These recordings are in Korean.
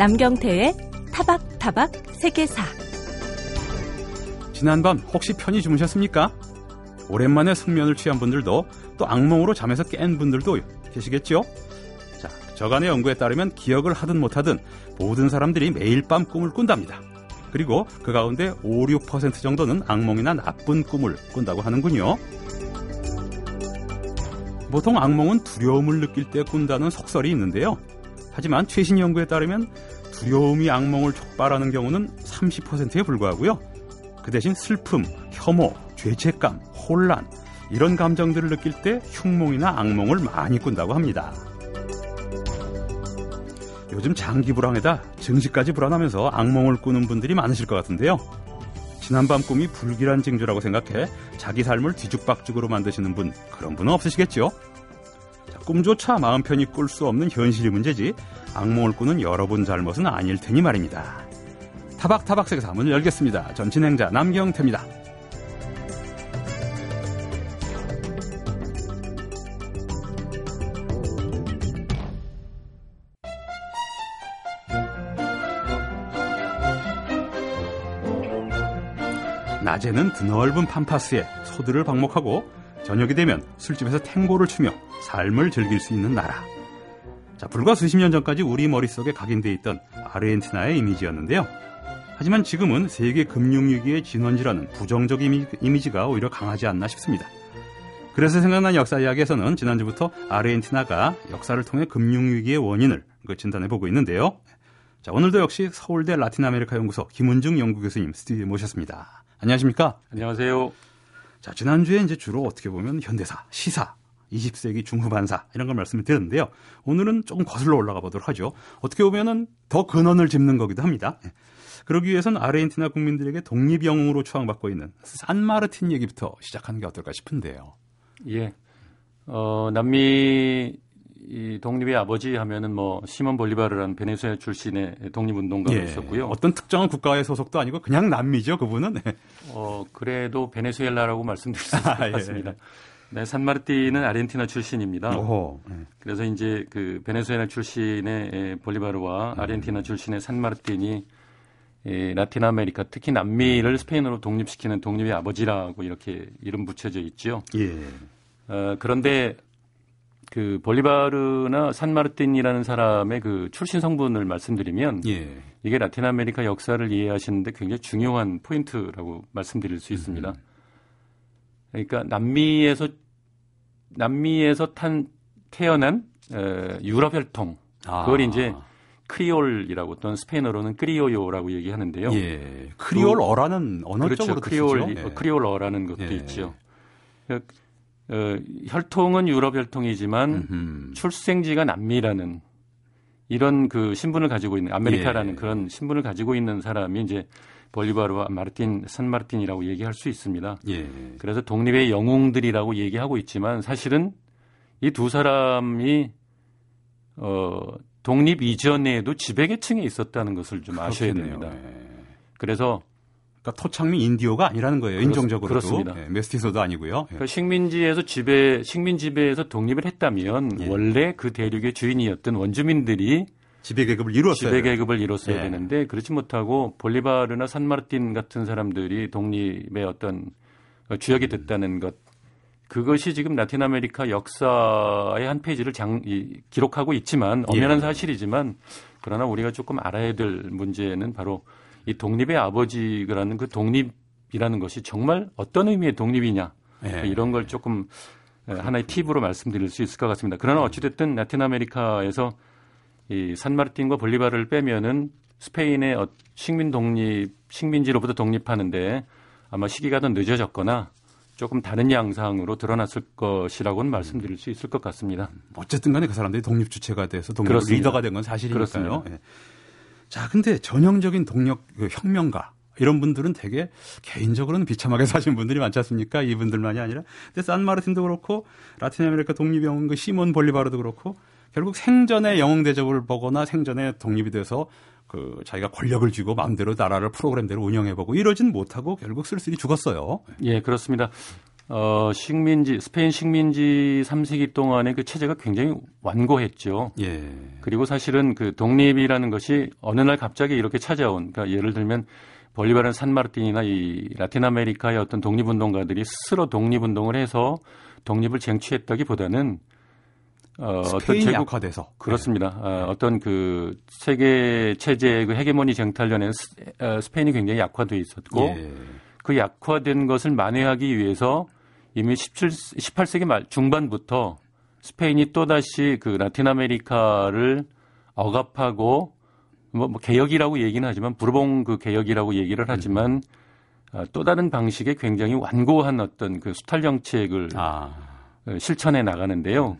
남경태의 타박타박 세계사 지난밤 혹시 편히 주무셨습니까? 오랜만에 숙면을 취한 분들도 또 악몽으로 잠에서 깬 분들도 계시겠죠? 자, 저간의 연구에 따르면 기억을 하든 못하든 모든 사람들이 매일 밤 꿈을 꾼답니다. 그리고 그 가운데 5, 6% 정도는 악몽이나 나쁜 꿈을 꾼다고 하는군요. 보통 악몽은 두려움을 느낄 때 꾼다는 속설이 있는데요. 하지만 최신 연구에 따르면 두려움이 악몽을 촉발하는 경우는 30%에 불과하고요. 그 대신 슬픔, 혐오, 죄책감, 혼란 이런 감정들을 느낄 때 흉몽이나 악몽을 많이 꾼다고 합니다. 요즘 장기 불황에다 증시까지 불안하면서 악몽을 꾸는 분들이 많으실 것 같은데요. 지난밤 꿈이 불길한 징조라고 생각해 자기 삶을 뒤죽박죽으로 만드시는 분 그런 분은 없으시겠죠? 꿈조차 마음 편히 꿀 수 없는 현실이 문제지 악몽을 꾸는 여러분 잘못은 아닐 테니 말입니다. 타박타박 세계사 문을 열겠습니다. 전 진행자 남경태입니다. 낮에는 드넓은 팜파스에 소들을 방목하고 저녁이 되면 술집에서 탱고를 추며 삶을 즐길 수 있는 나라. 자, 불과 수십 년 전까지 우리 머릿속에 각인돼 있던 아르헨티나의 이미지였는데요. 하지만 지금은 세계 금융위기의 진원지라는 부정적 이미지가 오히려 강하지 않나 싶습니다. 그래서 생각난 역사 이야기에서는 지난주부터 아르헨티나가 역사를 통해 금융위기의 원인을 그 진단해 보고 있는데요. 자, 오늘도 역시 서울대 라틴 아메리카 연구소 김은중 연구 교수님 스튜디오에 모셨습니다. 안녕하십니까? 안녕하세요. 자, 지난주에 이제 주로 어떻게 보면 현대사, 시사, 20세기 중후반사 이런 걸 말씀을 드렸는데요. 오늘은 조금 거슬러 올라가 보도록 하죠. 어떻게 보면은 더 근원을 짚는 거기도 합니다. 예. 그러기 위해선 아르헨티나 국민들에게 독립 영웅으로 추앙받고 있는 산마르틴 얘기부터 시작하는 게 어떨까 싶은데요. 예. 어, 남미 이 독립의 아버지 하면은 뭐 시몬 볼리바르라는 베네수엘라 출신의 독립운동가가 예, 있었고요. 어떤 특정한 국가의 소속도 아니고 그냥 남미죠, 그분은. 네. 어 그래도 베네수엘라라고 말씀드릴 수 있을 것 아, 같습니다. 예. 네, 산마르틴은 아르헨티나 출신입니다. 오호, 네. 그래서 이제 그 베네수엘라 출신의 볼리바르와 음. 아르헨티나 출신의 산마르틴이 예, 라틴 아메리카 특히 남미를 스페인으로 독립시키는 독립의 아버지라고 이렇게 이름 붙여져 있죠. 예. 어, 그런데 그 볼리바르나 산마르틴이라는 사람의 그 출신 성분을 말씀드리면 예. 이게 라틴 아메리카 역사를 이해하시는데 굉장히 중요한 포인트라고 말씀드릴 수 있습니다. 음. 그러니까 남미에서 남미에서 탄 태어난 에, 유럽 혈통 아. 그걸 이제 크리올이라고 또는 스페인어로는 criollo라고 얘기하는데요. 예. 크리올어라는 언어적으로 그렇죠. 크리올 예. 크리올어라는 것도 예. 있죠. 어, 혈통은 유럽 혈통이지만 음흠. 출생지가 남미라는 이런 그 신분을 가지고 있는 아메리카라는 예. 그런 신분을 가지고 있는 사람이 이제 볼리바르와 마르틴 산마르틴이라고 얘기할 수 있습니다. 예. 그래서 독립의 영웅들이라고 얘기하고 있지만 사실은 이 두 사람이 어 독립 이전에도 지배계층에 있었다는 것을 좀 아셔야 됩니다. 예. 그래서 그러니까 토착민 인디오가 아니라는 거예요. 인종적으로도. 그렇습니다. 예, 메스티소도 아니고요. 예. 그러니까 식민지에서 지배 식민 지배에서 독립을 했다면 예. 원래 그 대륙의 주인이었던 원주민들이 지배 계급을 이뤘어야 지배 계급을 이뤘어야 예. 되는데 그렇지 못하고 볼리바르나 산마르틴 같은 사람들이 독립의 어떤 주역이 됐다는 것 그것이 지금 라틴 아메리카 역사의 한 페이지를 장, 이, 기록하고 있지만 엄연한 예. 사실이지만 그러나 우리가 조금 알아야 될 문제는 바로 이 독립의 아버지라는 그 독립이라는 것이 정말 어떤 의미의 독립이냐 예. 이런 걸 조금 하나의 팁으로 말씀드릴 수 있을 것 같습니다. 그러나 어찌됐든 라틴 아메리카에서 이 산마르틴과 볼리바르를 빼면은 스페인의 어, 식민 독립 식민지로부터 독립하는데 아마 시기가 더 늦어졌거나 조금 다른 양상으로 드러났을 것이라고는 말씀드릴 수 있을 것 같습니다. 어쨌든 간에 그 사람들이 독립 주체가 돼서 독립 그렇습니다. 리더가 된 건 사실이니까요. 네. 자, 근데 전형적인 동력 그 혁명가 이런 분들은 되게 개인적으로는 비참하게 사신 분들이 많지 않습니까? 이분들만이 아니라. 근데 산마르틴도 그렇고 라틴 아메리카 독립영웅 그 시몬 볼리바르도 그렇고 결국 생전에 영웅 대접을 보거나 생전에 독립이 돼서 그 자기가 권력을 쥐고 마음대로 나라를 프로그램대로 운영해보고 이러진 못하고 결국 쓸쓸히 죽었어요. 예, 그렇습니다. 어, 식민지, 스페인 식민지 3세기 동안의 그 체제가 굉장히 완고했죠. 예. 그리고 사실은 그 독립이라는 것이 어느 날 갑자기 이렇게 찾아온, 그러니까 예를 들면 볼리바르 산마르틴이나 이 라틴 아메리카의 어떤 독립운동가들이 스스로 독립운동을 해서 독립을 쟁취했다기 보다는 어, 어떤 제국 약화돼서 그렇습니다. 네. 어, 어떤 그 세계 체제의 그 헤게모니 쟁탈전에는 스, 어, 스페인이 굉장히 약화돼 있었고 예. 그 약화된 것을 만회하기 위해서 이미 17, 18세기 말 중반부터 스페인이 또다시 그 라틴 아메리카를 억압하고 뭐, 뭐 개혁이라고 얘기는 하지만 부르봉 그 개혁이라고 얘기를 하지만 음. 아, 또 다른 방식의 굉장히 완고한 어떤 그 수탈 정책을 아. 어, 실천해 나가는데요.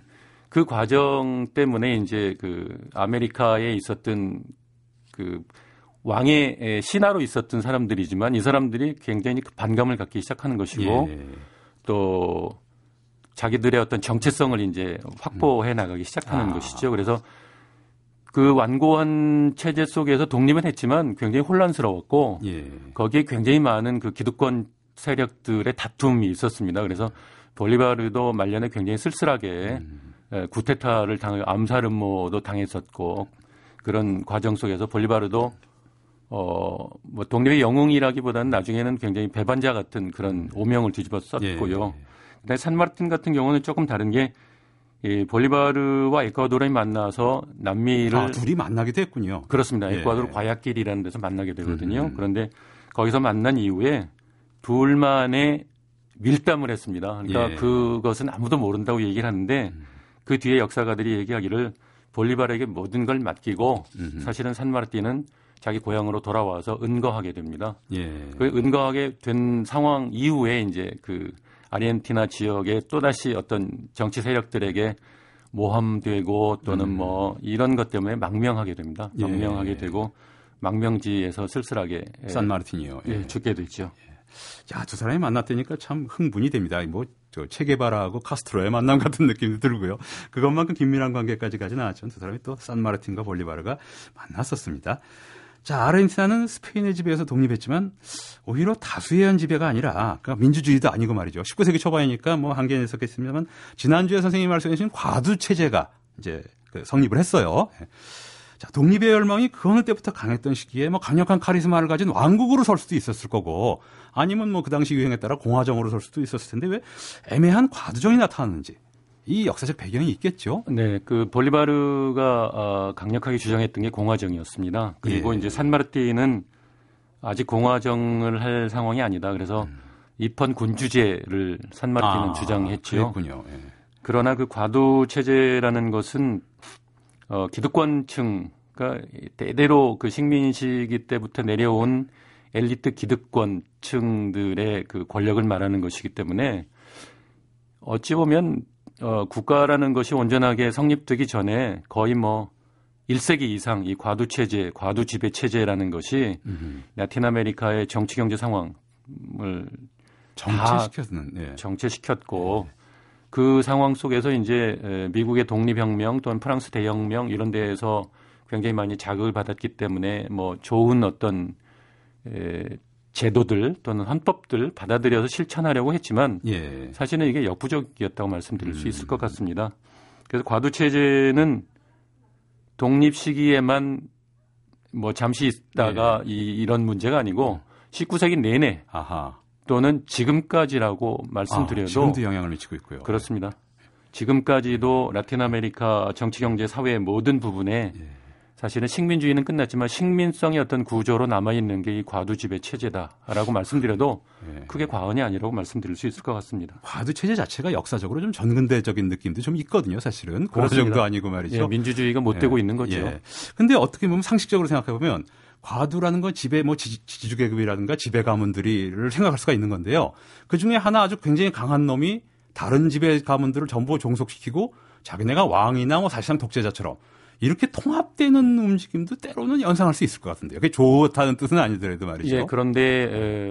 그 과정 때문에 이제 그 아메리카에 있었던 그 왕의 신하로 있었던 사람들이지만 이 사람들이 굉장히 그 반감을 갖기 시작하는 것이고 예. 또 자기들의 어떤 정체성을 이제 확보해 나가기 시작하는 아. 것이죠. 그래서 그 완고한 체제 속에서 독립은 했지만 굉장히 혼란스러웠고 예. 거기에 굉장히 많은 그 기득권 세력들의 다툼이 있었습니다. 그래서 볼리바르도 말년에 굉장히 쓸쓸하게 음. 구테타를 당해 암살 음모도 당했었고 그런 과정 속에서 볼리바르도 어, 뭐 독립의 영웅이라기보다는 나중에는 굉장히 배반자 같은 그런 오명을 뒤집어 썼고요. 예. 근데 산마르틴 같은 경우는 조금 다른 게이 볼리바르와 에콰도르이 만나서 남미를 아, 둘이 만나게 됐군요. 그렇습니다. 예. 에콰도르 과약길이라는 데서 만나게 되거든요. 음. 그런데 거기서 만난 이후에 둘만의 밀담을 했습니다. 그러니까 예. 그것은 아무도 모른다고 얘기를 하는데 음. 그 뒤에 역사가들이 얘기하기를 볼리바르에게 모든 걸 맡기고 음. 사실은 산마르틴은 자기 고향으로 돌아와서 은거하게 됩니다. 예. 그 은거하게 된 상황 이후에 이제 그 아르헨티나 지역에 또다시 어떤 정치 세력들에게 모함되고 또는 음. 뭐 이런 것 때문에 망명하게 됩니다. 예. 망명하게 예. 되고 망명지에서 쓸쓸하게 산마르틴이요. 예, 죽게 되죠. 예. 야, 두 사람이 만났다니까 참 흥분이 됩니다. 뭐, 저, 체게바라하고 카스트로의 만남 같은 느낌도 들고요. 그것만큼 긴밀한 관계까지 가지는 않았지만 두 사람이 또 산마르틴과 볼리바르가 만났었습니다. 자, 아르헨티나는 스페인의 지배에서 독립했지만 오히려 다수의 지배가 아니라 그러니까 민주주의도 아니고 말이죠. 19세기 초반이니까 뭐 한계는 있었겠습니다만 지난주에 선생님이 말씀해 주신 과두 체제가 이제 그 성립을 했어요. 예. 자, 독립의 열망이 그 어느 때부터 강했던 시기에 뭐 강력한 카리스마를 가진 왕국으로 설 수도 있었을 거고 아니면 뭐 그 당시 유행에 따라 공화정으로 설 수도 있었을 텐데 왜 애매한 과두정이 나타났는지 이 역사적 배경이 있겠죠. 네, 그 볼리바르가 어, 강력하게 주장했던 게 공화정이었습니다. 그리고 예. 이제 산마르티는 아직 공화정을 할 상황이 아니다. 그래서 음. 입헌 군주제를 산마르티는 아, 주장했지요. 그랬군요. 예. 그러나 그 과도 체제라는 것은 어, 기득권층, 그러니까 대대로 그 식민 시기 때부터 내려온 엘리트 기득권층들의 그 권력을 말하는 것이기 때문에 어찌 보면 어, 국가라는 것이 온전하게 성립되기 전에 거의 뭐 1세기 이상 이 과도 체제, 과도 지배 체제라는 것이 음흠. 라틴 아메리카의 정치 경제 상황을 정체시켰는 네. 정체시켰고 네. 그 상황 속에서 이제 미국의 독립혁명 또는 프랑스 대혁명 이런 데에서 굉장히 많이 자극을 받았기 때문에 뭐 좋은 어떤 제도들 또는 헌법들 받아들여서 실천하려고 했지만 예. 사실은 이게 역부족이었다고 말씀드릴 음. 수 있을 것 같습니다. 그래서 과도 체제는 독립 시기에만 뭐 잠시 있다가 예. 이, 이런 문제가 아니고 19세기 내내 아하. 또는 지금까지라고 말씀드려도 아, 지금도 영향을 미치고 있고요. 그렇습니다. 지금까지도 라틴 아메리카 정치 경제 사회의 모든 부분에 예. 사실은 식민주의는 끝났지만 식민성의 어떤 구조로 남아 있는 게 이 과두 지배 체제다라고 말씀드려도 네. 크게 과언이 아니라고 말씀드릴 수 있을 것 같습니다. 과두 체제 자체가 역사적으로 좀 전근대적인 느낌도 좀 있거든요, 사실은. 고정도 아니고 말이죠. 예, 민주주의가 못 되고 예. 있는 거죠. 예. 근데 어떻게 보면 상식적으로 생각해 보면 과두라는 건 지배 뭐 지, 주 계급이라든가 지배 가문들이를 생각할 수가 있는 건데요. 그 중에 하나 아주 굉장히 강한 놈이 다른 지배 가문들을 전부 종속시키고 자기네가 왕이나 뭐 사실상 독재자처럼 이렇게 통합되는 움직임도 때로는 연상할 수 있을 것 같은데요. 그게 좋다는 뜻은 아니더라도 말이죠. 예, 그런데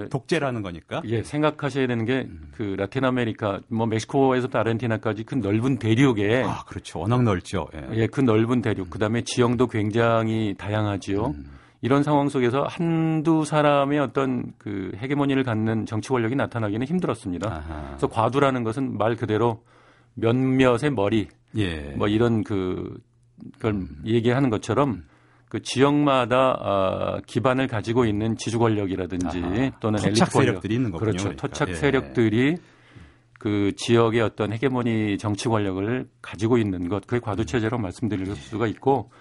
에, 독재라는 거니까. 예, 생각하셔야 되는 게그 음. 라틴 아메리카, 뭐 멕시코에서부터 아르헨티나까지 큰 넓은 대륙에 아, 그렇죠. 워낙 넓죠. 예, 예 그 넓은 대륙. 그다음에 지형도 굉장히 다양하지요. 음. 이런 상황 속에서 한두 사람의 어떤 그 헤게모니를 갖는 정치 권력이 나타나기는 힘들었습니다. 아하. 그래서 과두라는 것은 말 그대로 몇몇의 머리, 예. 뭐 이런 그 그걸 음. 얘기하는 것처럼 그 지역마다 어, 기반을 가지고 있는 지주 권력이라든지 아하. 또는 엘리트 세력들이 있는 거군요. 그렇죠. 그러니까. 토착 예. 세력들이 그 지역의 어떤 헤게모니 정치 권력을 가지고 있는 것, 그게 과도 체제라고 말씀드릴 수가 있고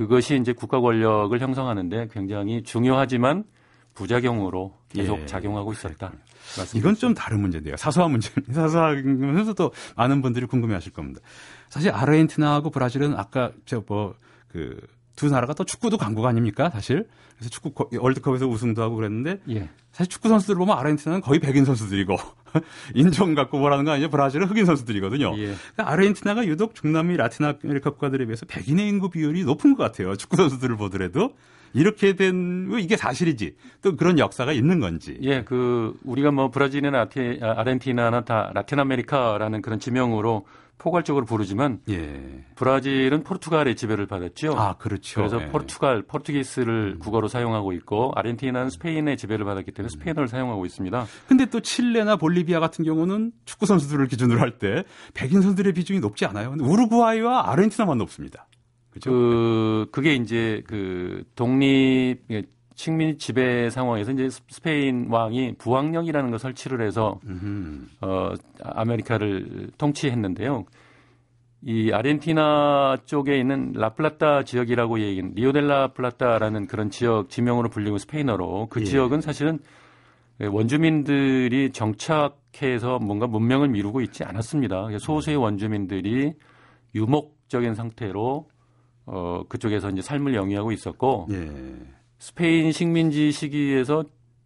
그것이 이제 국가 권력을 형성하는데 굉장히 중요하지만 부작용으로 계속 예. 작용하고 있었다. 이건 좀 다른 문제인데요. 사소한 문제. 사소하면서도 많은 분들이 궁금해하실 겁니다. 사실 아르헨티나하고 브라질은 아까 저뭐그 두 나라가 또 축구도 강국 아닙니까 사실 그래서 축구 월드컵에서 우승도 하고 그랬는데 예. 사실 축구 선수들 보면 아르헨티나는 거의 백인 선수들이고 인종 갖고 뭐라는 거 아니에요 브라질은 흑인 선수들이거든요. 예. 그러니까 아르헨티나가 유독 중남미 라틴 아메리카 국가들에 비해서 백인의 인구 비율이 높은 것 같아요. 축구 선수들을 보더라도. 이렇게 된 이게 사실이지. 또 그런 역사가 있는 건지. 예 그 우리가 뭐 브라질이나 아르헨티나나 다 라틴 아메리카라는 그런 지명으로 포괄적으로 부르지만 예. 브라질은 포르투갈의 지배를 받았죠. 아, 그렇죠. 그래서 예. 포르투갈, Portuguese를 음. 국어로 사용하고 있고 아르헨티나는 스페인의 지배를 받았기 때문에 스페인어를 음. 사용하고 있습니다. 근데 또 칠레나 볼리비아 같은 경우는 축구 선수들을 기준으로 할 때 백인 선수들의 비중이 높지 않아요. 우루과이와 아르헨티나만 높습니다. 그죠? 그 그게 이제 그 독립 식민 지배 상황에서 이제 스페인 왕이 부왕령이라는 걸 설치를 해서 어 아메리카를 통치했는데요. 이 아르헨티나 쪽에 있는 라플라타 지역이라고 얘기는 리오델라 플라타라는 그런 지역 지명으로 불리고 스페인어로 그 예. 지역은 사실은 원주민들이 정착해서 뭔가 문명을 미루고 있지 않았습니다. 소수의 원주민들이 유목적인 상태로 어 그쪽에서 이제 삶을 영위하고 있었고 예. 스페인 식민지 시기에서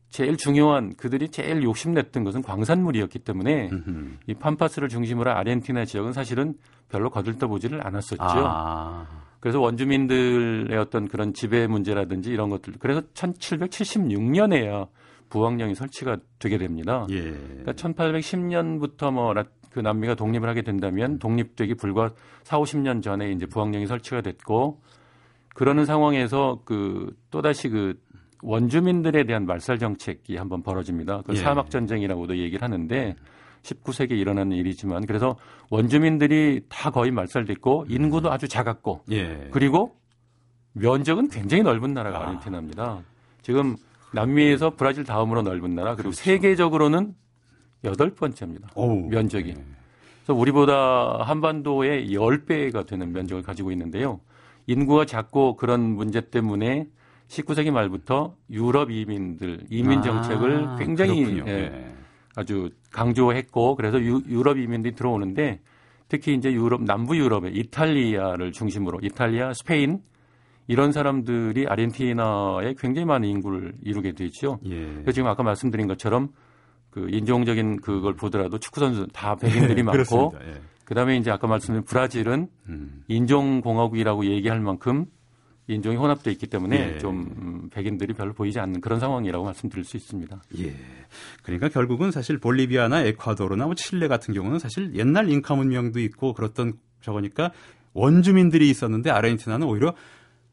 제일 중요한 그들이 제일 욕심냈던 것은 광산물이었기 때문에 음흠. 이 판파스를 중심으로 아르헨티나 지역은 사실은 별로 거들떠보지를 않았었죠. 아. 그래서 원주민들의 어떤 그런 지배 문제라든지 이런 것들 그래서 1776년에야 부왕령이 설치가 되게 됩니다. 예. 그러니까 1810년부터 뭐 그 남미가 독립을 하게 된다면 독립되기 불과 4, 50년 전에 이제 부왕령이 설치가 됐고 그러는 상황에서 그 또다시 그 원주민들에 대한 말살 정책이 한번 벌어집니다. 그 예. 사막 전쟁이라고도 얘기를 하는데 19세기에 일어나는 일이지만 그래서 원주민들이 다 거의 말살됐고 인구도 아주 작았고 예. 그리고 면적은 굉장히 넓은 나라가 아. 아르헨티나입니다. 지금 남미에서 브라질 다음으로 넓은 나라 그리고 그렇죠. 세계적으로는 여덟 번째입니다. 오우. 면적이. 예. 그래서 우리보다 한반도의 10배가 되는 면적을 가지고 있는데요. 인구가 작고 그런 문제 때문에 19세기 말부터 유럽 이민들 이민 정책을 아, 굉장히 예, 네. 아주 강조했고 그래서 유, 유럽 이민들이 들어오는데 특히 이제 유럽 남부 유럽에 이탈리아를 중심으로 이탈리아, 스페인 이런 사람들이 아르헨티나에 굉장히 많은 인구를 이루게 되죠. 예. 그래서 지금 아까 말씀드린 것처럼 그 인종적인 그걸 보더라도 축구 선수 다 백인들이 많고 예. 그다음에 이제 아까 말씀드린 브라질은 음. 인종공화국이라고 얘기할 만큼 인종이 혼합돼 있기 때문에 예. 좀 음, 백인들이 별로 보이지 않는 그런 상황이라고 말씀드릴 수 있습니다. 예. 그러니까 결국은 사실 볼리비아나 에콰도르나 뭐 칠레 같은 경우는 사실 옛날 잉카 문명도 있고 그렇던 저거니까 원주민들이 있었는데 아르헨티나는 오히려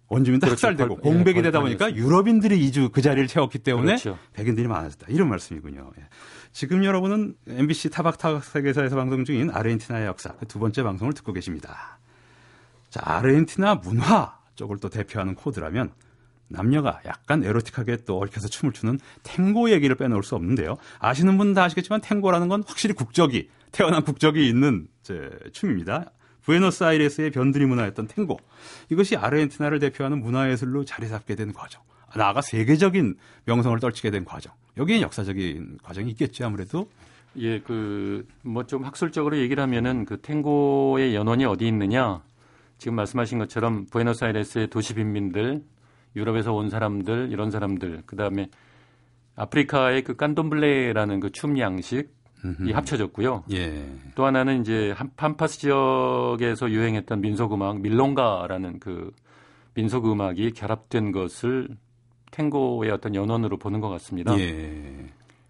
원주민도 그렇죠. 학살되고 예, 공백이 되다 보니까 유럽인들이 이주 그 자리를 채웠기 때문에 그렇죠. 백인들이 많아졌다. 이런 말씀이군요. 예. 지금 여러분은 MBC 타박타박 세계사에서 방송 중인 아르헨티나의 역사 그 두 번째 방송을 듣고 계십니다. 자, 아르헨티나 문화 쪽을 또 대표하는 코드라면 남녀가 약간 에로틱하게 또 얽혀서 춤을 추는 탱고 얘기를 빼놓을 수 없는데요. 아시는 분다 아시겠지만 탱고라는 건 확실히 국적이 태어난 국적이 있는 제 춤입니다. 부에노스아이레스의 변두리 문화였던 탱고. 이것이 아르헨티나를 대표하는 문화예술로 자리 잡게 된 과정. 나아가 세계적인 명성을 떨치게 된 과정. 여기에 역사적인 과정이 있겠지 아무래도. 예, 그 뭐 좀 학술적으로 얘기를 하면은 그 탱고의 연원이 어디 있느냐? 지금 말씀하신 것처럼 부에노스아이레스의 도시 빈민들, 유럽에서 온 사람들, 이런 사람들, 그다음에 아프리카의 그 candomblé라는 그 춤 양식 이 합쳐졌고요. 예. 또 하나는 이제 팜파스 지역에서 유행했던 민속 음악 밀롱가라는 그 민속 음악이 결합된 것을 탱고의 어떤 연원으로 보는 것 같습니다. 예.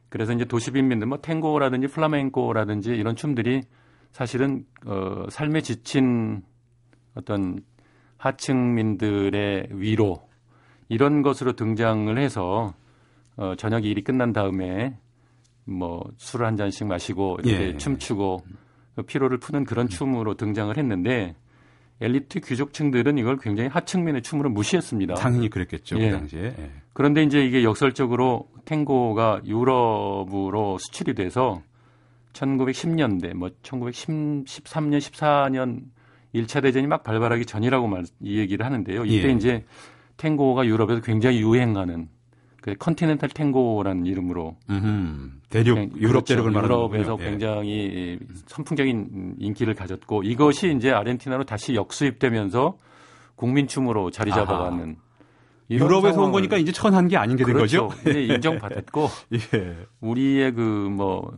그래서 이제 도시 빈민들 뭐 탱고라든지 플라멩코라든지 이런 춤들이 사실은 어 삶에 지친 어떤 하층민들의 위로 이런 것으로 등장을 해서 어, 저녁 일이 끝난 다음에 뭐 술 한 잔씩 마시고 이렇게 예. 춤추고 피로를 푸는 그런 춤으로 등장을 했는데 엘리트 귀족층들은 이걸 굉장히 하층민의 춤으로 무시했습니다. 당연히 그랬겠죠. 그 예. 그 당시에. 예. 그런데 이제 이게 역설적으로 탱고가 유럽으로 수출이 돼서 1910년대 뭐 1913년 14년 1차 대전이 막 발발하기 전이라고 말, 이 얘기를 하는데요. 이때 예. 이제 탱고가 유럽에서 굉장히 유행하는 그 continental 탱고라는 이름으로 음흠. 대륙 네, 유럽 그렇죠. 대륙을 말하는 유럽에서 예. 굉장히 선풍적인 인기를 가졌고 이것이 이제 아르헨티나로 다시 역수입되면서 국민춤으로 자리 잡아가는 유럽에서 온 거니까 이제 천한 게 아닌 게된 그렇죠. 거죠. 이제 인정받았고 예. 우리의 그 뭐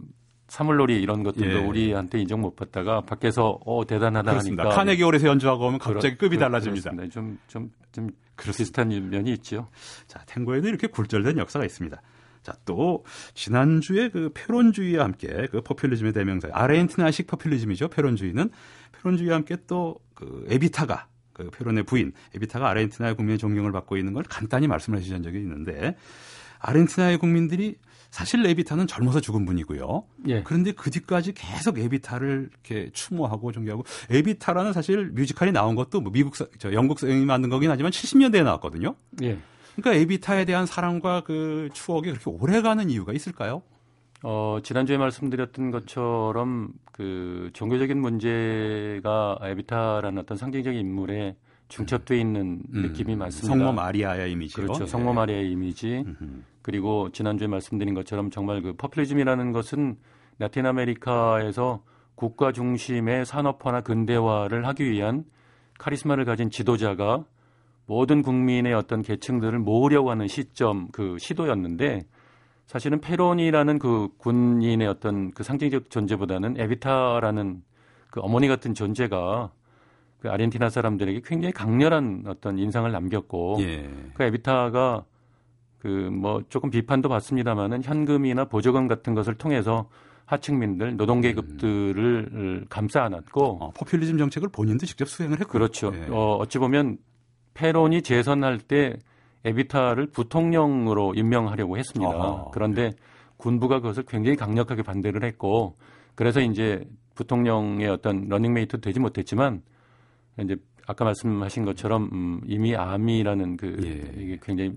사물놀이 이런 것들도 예. 우리한테 인정 못 받다가 밖에서 어 대단하다 그렇습니다. 하니까 카네기 홀에서 연주하고 오면 갑자기 급이 달라집니다. 좀좀좀 좀, 좀 비슷한 면이 있죠. 자, 탱고에도 이렇게 굴절된 역사가 있습니다. 자, 또 지난주에 그 페론주의와 함께 그 포퓰리즘의 대명사 아르헨티나식 포퓰리즘이죠. 페론주의는 페론주의와 함께 또 그 에비타가 그 페론의 부인 에비타가 아르헨티나의 국민의 존경을 받고 있는 걸 간단히 말씀을 해주신 적이 있는데 아르헨티나의 국민들이 사실 에비타는 젊어서 죽은 분이고요. 예. 그런데 그 뒤까지 계속 에비타를 이렇게 추모하고 존경하고 에비타라는 사실 뮤지컬이 나온 것도 뭐 미국 저 영국 사람이 만든 거긴 하지만 70년대에 나왔거든요. 예. 그러니까 에비타에 대한 사랑과 그 추억이 그렇게 오래 가는 이유가 있을까요? 어, 지난주에 말씀드렸던 것처럼 그 종교적인 문제가 에비타라는 어떤 상징적인 인물에 중첩돼 있는 음, 느낌이 많습니다. 성모 마리아의 이미지 그렇죠. 성모 예. 마리아의 이미지. 그리고 지난주에 말씀드린 것처럼 정말 그 포퓰리즘이라는 것은 라틴 아메리카에서 국가 중심의 산업화나 근대화를 하기 위한 카리스마를 가진 지도자가 모든 국민의 어떤 계층들을 모으려고 하는 시점 그 시도였는데 사실은 페론이라는 그 군인의 어떤 그 상징적 존재보다는 에비타라는 그 어머니 같은 존재가 그 아르헨티나 사람들에게 굉장히 강렬한 어떤 인상을 남겼고 예. 그 에비타가 그 뭐 조금 비판도 받습니다마는 현금이나 보조금 같은 것을 통해서 하층민들 노동계급들을 음. 감싸 안았고 어, 포퓰리즘 정책을 본인도 직접 수행을 했고 그렇죠. 예. 어, 어찌 보면 페론이 재선할 때 에비타를 부통령으로 임명하려고 했습니다. 아하, 그런데 네. 군부가 그것을 굉장히 강력하게 반대를 했고 그래서 이제 부통령의 어떤 러닝메이트 되지 못했지만 이제 아까 말씀하신 것처럼 음, 이미 암이라는 그 예. 이게 굉장히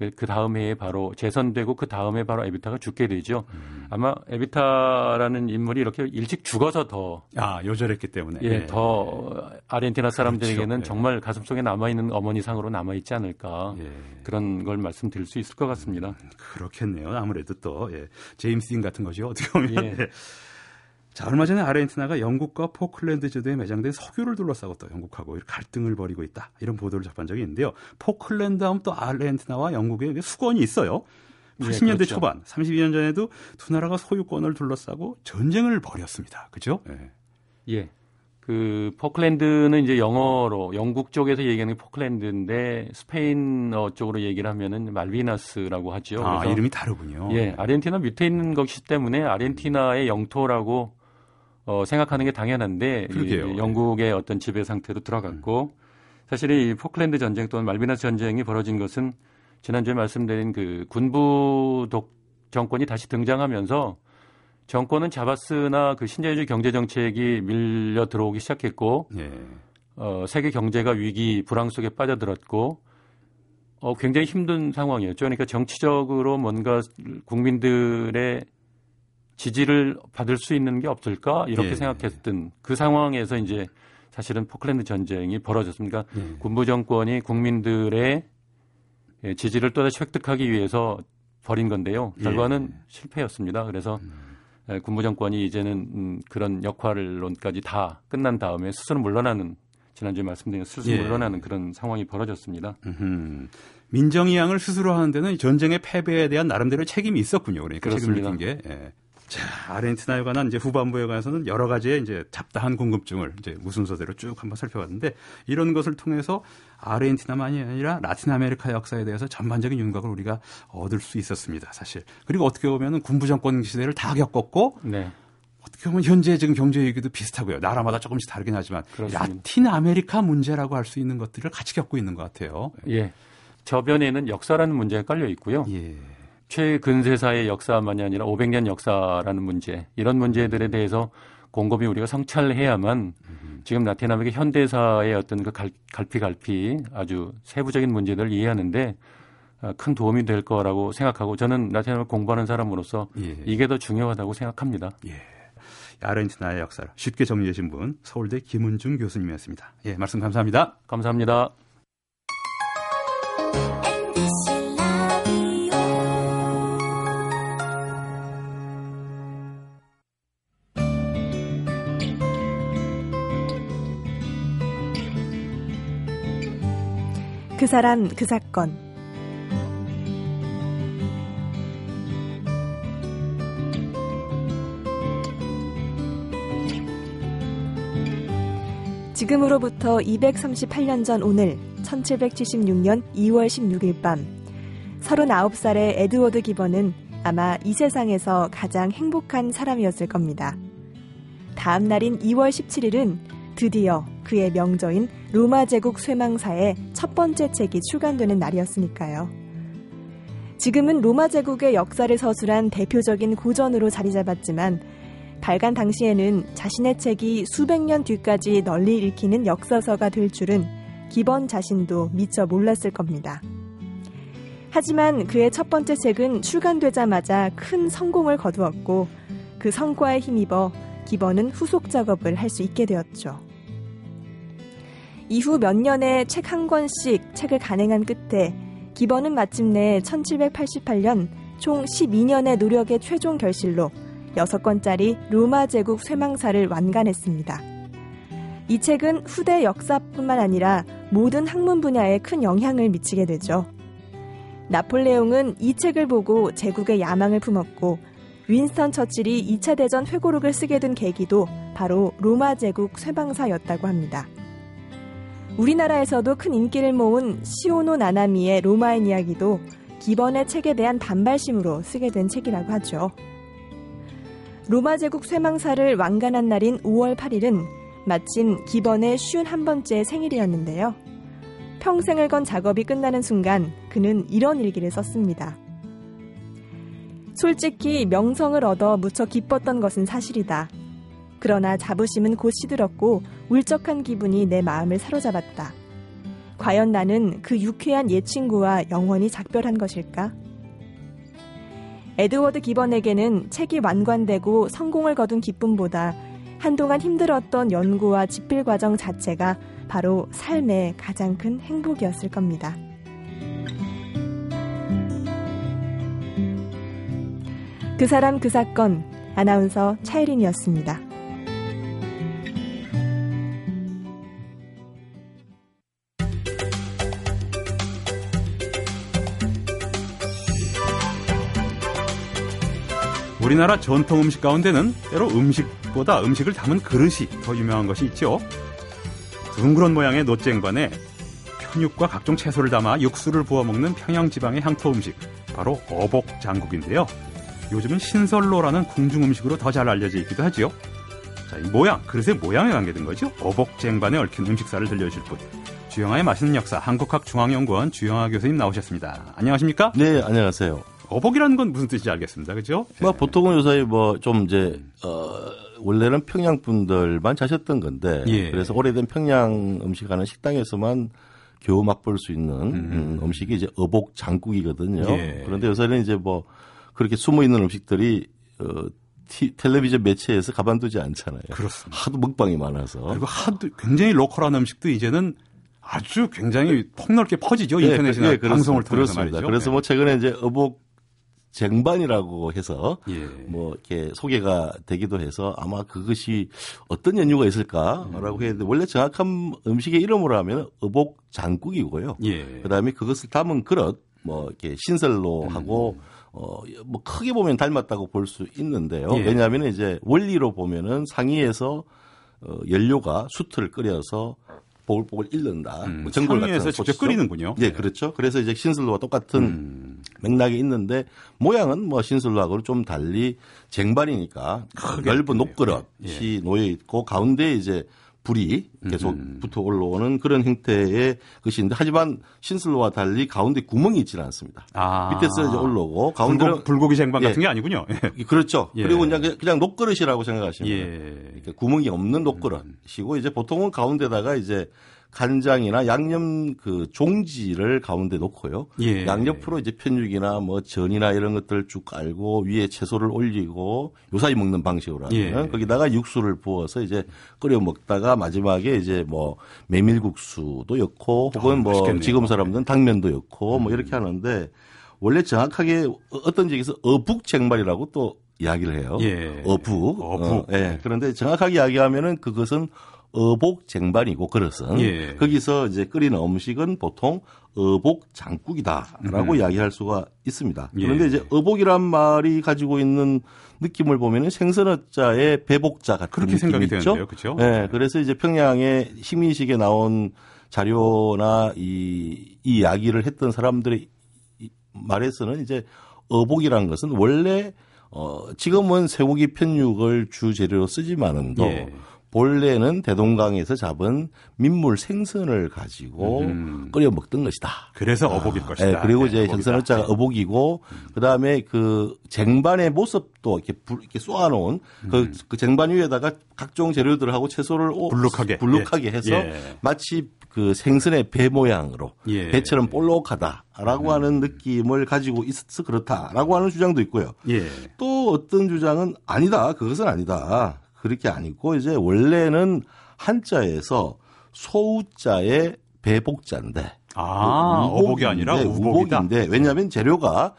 그, 그 다음 해에 바로 재선되고 그 다음에 바로 에비타가 죽게 되죠. 음. 아마 에비타라는 인물이 이렇게 일찍 죽어서 더 아, 요절했기 때문에 예, 예. 더 아르헨티나 사람들에게는 그렇죠. 예. 정말 가슴속에 남아 있는 어머니상으로 남아 있지 않을까. 예. 그런 걸 말씀드릴 수 있을 것 같습니다. 음, 그렇겠네요. 아무래도 또 예. 제임스 딘 같은 것이 어떻게 보면 예. 예. 자, 얼마 전에 아르헨티나가 영국과 포클랜드 제도에 매장된 석유를 둘러싸고 또 영국하고 갈등을 벌이고 있다. 이런 보도를 접한 적이 있는데요. 포클랜드 하면 또 아르헨티나와 영국의 숙원이 있어요. 80년대 예, 그렇죠. 초반, 32년 전에도 두 나라가 소유권을 둘러싸고 전쟁을 벌였습니다. 그죠? 예. 예. 그 포클랜드는 이제 영어로 영국 쪽에서 얘기하는 포클랜드인데 스페인어 쪽으로 얘기를 하면은 말비나스라고 하죠. 아, 이름이 다르군요. 예, 아르헨티나 밑에 있는 것이기 때문에 아르헨티나의 영토라고 어, 생각하는 게 당연한데 이, 영국의 어떤 지배 상태로 들어갔고 음. 사실 이 포클랜드 전쟁 또는 말비나스 전쟁이 벌어진 것은 지난주에 말씀드린 그 군부 독 정권이 다시 등장하면서 정권은 잡았으나 그 신자유주의 경제 정책이 밀려 들어오기 시작했고 예. 어, 세계 경제가 위기 불황 속에 빠져들었고 어, 굉장히 힘든 상황이었죠. 그러니까 정치적으로 뭔가 국민들의 지지를 받을 수 있는 게 없을까 이렇게 예. 생각했던 그 상황에서 이제 사실은 포클랜드 전쟁이 벌어졌습니다. 예. 군부 정권이 국민들의 예, 지지를 또다시 획득하기 위해서 벌인 건데요. 예. 결과는 예. 실패였습니다. 그래서 음. 군부 정권이 이제는 음, 그런 역할론까지 다 끝난 다음에 스스로 물러나는 지난주에 말씀드린 스스로 예. 물러나는 그런 상황이 벌어졌습니다. 음흠. 민정이양을 스스로 하는 데는 전쟁의 패배에 대한 나름대로 책임이 있었군요. 그러니까 그렇습니다. 책임을 진 게. 예. 자, 아르헨티나에 관한 이제 후반부에 관해서는 여러 가지의 이제 잡다한 궁금증을 이제 무순서대로 쭉 한번 살펴봤는데 이런 것을 통해서 아르헨티나만이 아니라 라틴 아메리카 역사에 대해서 전반적인 윤곽을 우리가 얻을 수 있었습니다. 사실. 그리고 어떻게 보면은 군부 정권 시대를 다 겪었고 네. 어떻게 보면 현재 지금 경제 위기도 비슷하고요. 나라마다 조금씩 다르긴 하지만 그렇습니다. 라틴 아메리카 문제라고 할 수 있는 것들을 같이 겪고 있는 것 같아요. 예. 저변에는 역사라는 문제가 깔려 있고요. 예. 최근세사의 역사만이 아니라 500년 역사라는 문제 이런 문제들에 대해서 곰곰이 우리가 성찰해야만 지금 아메리카 현대사의 어떤 그 갈, 갈피갈피 아주 세부적인 문제들을 이해하는데 아, 큰 도움이 될 거라고 생각하고 저는 라틴 아메리카 공부하는 사람으로서 예. 이게 더 중요하다고 생각합니다. 예. 아르헨티나의 역사를 쉽게 정리해 주신 분 서울대 김은중 교수님이었습니다. 예, 말씀 감사합니다. 감사합니다. 그 사람 그 사건 지금으로부터 238년 전 오늘 1776년 2월 16일 밤 39살의 에드워드 기번은 아마 이 세상에서 가장 행복한 사람이었을 겁니다. 다음 날인 2월 17일은 드디어 그의 명저인 로마 제국 쇠망사의 첫 번째 책이 출간되는 날이었으니까요. 지금은 로마 제국의 역사를 서술한 대표적인 고전으로 자리 잡았지만 발간 당시에는 자신의 책이 수백 년 뒤까지 널리 읽히는 역사서가 될 줄은 기번 자신도 미처 몰랐을 겁니다. 하지만 그의 첫 번째 책은 출간되자마자 큰 성공을 거두었고 그 성과에 힘입어 기번은 후속 작업을 할 수 있게 되었죠. 이후 몇 년의 책한 권씩 책을 간행한 끝에 기번은 마침내 1788년 총 12년의 노력의 최종 결실로 6권짜리 로마 제국 쇠망사를 완간했습니다. 이 책은 후대 역사뿐만 아니라 모든 학문 분야에 큰 영향을 미치게 되죠. 나폴레옹은 이 책을 보고 제국의 야망을 품었고 윈스턴 처칠이 2차 대전 회고록을 쓰게 된 계기도 바로 로마 제국 쇠방사였다고 합니다. 우리나라에서도 큰 인기를 모은 시오노 나나미의 로마인 이야기도 기번의 책에 대한 반발심으로 쓰게 된 책이라고 하죠. 로마 제국 쇠망사를 완간한 날인 5월 8일은 마침 기번의 51번째 생일이었는데요. 평생을 건 작업이 끝나는 순간 그는 이런 일기를 썼습니다. 솔직히 명성을 얻어 무척 기뻤던 것은 사실이다. 그러나 자부심은 곧 시들었고 울적한 기분이 내 마음을 사로잡았다. 과연 나는 그 유쾌한 옛 친구와 영원히 작별한 것일까? 에드워드 기번에게는 책이 완관되고 성공을 거둔 기쁨보다 한동안 힘들었던 연구와 집필 과정 자체가 바로 삶의 가장 큰 행복이었을 겁니다. 그 사람 그 사건 아나운서 차혜린이었습니다. 우리나라 전통 음식 가운데는 때로 음식보다 음식을 담은 그릇이 더 유명한 것이 있죠. 둥그런 모양의 노쟁반에 편육과 각종 채소를 담아 육수를 부어 먹는 평양 지방의 향토 음식, 바로 어복 장국인데요. 요즘은 신설로라는 궁중 음식으로 더 잘 알려져 있기도 하지요. 자, 이 모양, 그릇의 모양에 관계된 거죠. 어복쟁반에 얽힌 음식사를 들려주실 분. 주영아의 맛있는 역사 한국학중앙연구원 주영아 교수님 나오셨습니다. 안녕하십니까? 네, 안녕하세요. 어복이라는 건 무슨 뜻인지 알겠습니다. 그죠? 뭐 네. 보통은 요새 뭐좀 이제 어 원래는 평양 분들만 자셨던 건데 예. 그래서 오래된 평양 음식하는 식당에서만 겨우 맛볼 수 있는 음. 음, 식이 이제 어복 장국이거든요. 예. 그런데 요새는 이제 뭐 그렇게 숨어 있는 음식들이 어 티, 텔레비전 매체에서 가만두지 않잖아요. 그렇습니다. 하도 먹방이 많아서. 그리고 하도 굉장히 로컬한 음식도 이제는 아주 굉장히 폭넓게 퍼지죠. 예, 인터넷이나 예, 방송을 통해서 그렇습니다. 말이죠. 그래서 뭐 최근에 이제 어복 쟁반이라고 해서 예. 뭐 이렇게 소개가 되기도 해서 아마 그것이 어떤 연유가 있을까라고 음. 했는데 원래 정확한 음식의 이름으로 하면 어복 장국이고요. 예. 그다음에 그것을 담은 그릇 뭐 이렇게 신설로 음. 하고 어 뭐 크게 보면 닮았다고 볼 수 있는데요. 예. 왜냐하면 이제 원리로 보면은 상위에서 어 연료가 수트를 끓여서 보글보글 잃는다. 음, 뭐 전골 같은 직접 끓이는군요. 예, 네, 그렇죠. 그래서 이제 신슬로와 똑같은 음. 맥락이 있는데 모양은 뭐 신슬로하고는 좀 달리 쟁반이니까 넓은 녹그릇이 예. 놓여 있고 가운데 이제 불이 계속 음. 붙어 올라오는 그런 형태의 것인데 하지만 신슬로와 달리 가운데 구멍이 있지는 않습니다. 아. 밑에서 이제 올라오고 가운데는 불고, 기 쟁반 예. 같은 게 아니군요. 예. 그렇죠. 예. 그리고 그냥 그냥 녹그릇이라고 생각하시면. 예. 구멍이 없는 녹그릇이고 이제 보통은 가운데다가 이제 간장이나 양념 그 종지를 가운데 놓고요. 예. 양옆으로 이제 편육이나 뭐 전이나 이런 것들을 쭉 깔고 위에 채소를 올리고 요사이 먹는 방식으로 하면 예. 거기다가 육수를 부어서 이제 끓여 먹다가 마지막에 이제 뭐 메밀국수도 넣고 혹은 아, 뭐 맛있겠네요. 지금 사람들은 당면도 넣고 음. 뭐 이렇게 하는데 원래 정확하게 어떤 지역에서 어북쟁반이라고 또 이야기를 해요. 예. 어북. 어북. 어, 예. 그런데 정확하게 이야기하면은 그것은 어복 쟁반이고 그릇은 예. 거기서 이제 끓이는 음식은 보통 어복 장국이다라고 음. 이야기할 수가 있습니다. 예. 그런데 이제 어복이란 말이 가지고 있는 느낌을 보면은 생선어자의 배복자 같은 그렇게 생각이 있죠. 되는데요, 그렇죠? 네, 그래서 이제 평양의 식민식에 나온 자료나 이, 이 이야기를 했던 사람들의 말에서는 이제 어복이라는 것은 원래 어 지금은 쇠고기 편육을 주 재료로 쓰지만은도 예. 본래는 대동강에서 잡은 민물 생선을 가지고 음. 끓여 먹던 것이다. 그래서 아, 어복일 것이다. 네, 그리고 이제 생선어자가 네. 어복이고 음. 그다음에 그 쟁반의 모습도 이렇게 불, 이렇게 쏘아놓은 그, 음. 그, 그 쟁반 위에다가 각종 재료들하고 채소를 불룩하게 불룩하게 예. 해서 예. 마치 그 생선의 배 모양으로 예. 배처럼 볼록하다라고 음. 하는 느낌을 가지고 있어서 그렇다라고 하는 주장도 있고요. 예. 또 어떤 주장은 아니다. 그것은 아니다. 그렇게 아니고 이제 원래는 한자에서 소우자의 배복자인데 아 우복이 아니라 우복이다. 우복인데 왜냐하면 재료가